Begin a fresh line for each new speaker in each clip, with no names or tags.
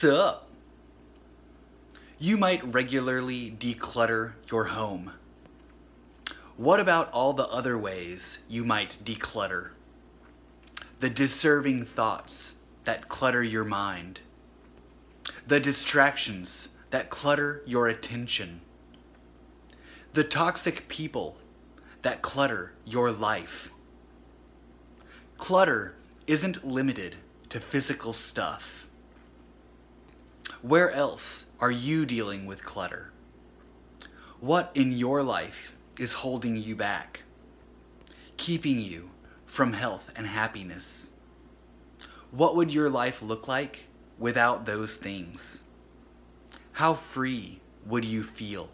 Sup? You might regularly declutter your home. What about all the other ways you might declutter? The deserving thoughts that clutter your mind. The distractions that clutter your attention. The toxic people that clutter your life. Clutter isn't limited to physical stuff. Where else are you dealing with clutter? What in your life is holding you back, keeping you from health and happiness? What would your life look like without those things? How free would you feel?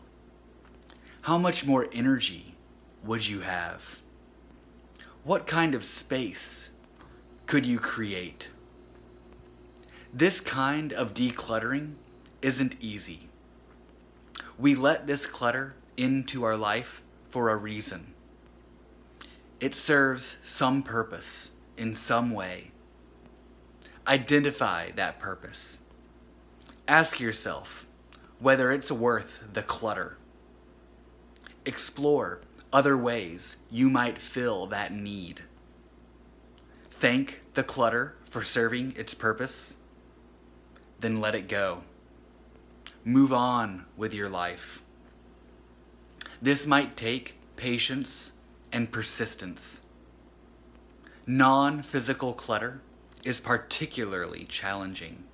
How much more energy would you have? What kind of space could you create? This kind of decluttering isn't easy. We let this clutter into our life for a reason. It serves some purpose in some way. Identify that purpose. Ask yourself whether it's worth the clutter. Explore other ways you might fill that need. Thank the clutter for serving its purpose, then let it go. Move on with your life. This might take patience and persistence. Non physical clutter is particularly challenging.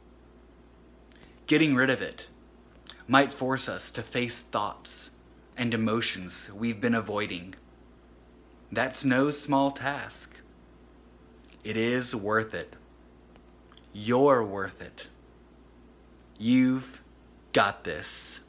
Getting rid of it might force us to face thoughts and emotions we've been avoiding. That's no small task. It is worth it. You're worth it. You've got this.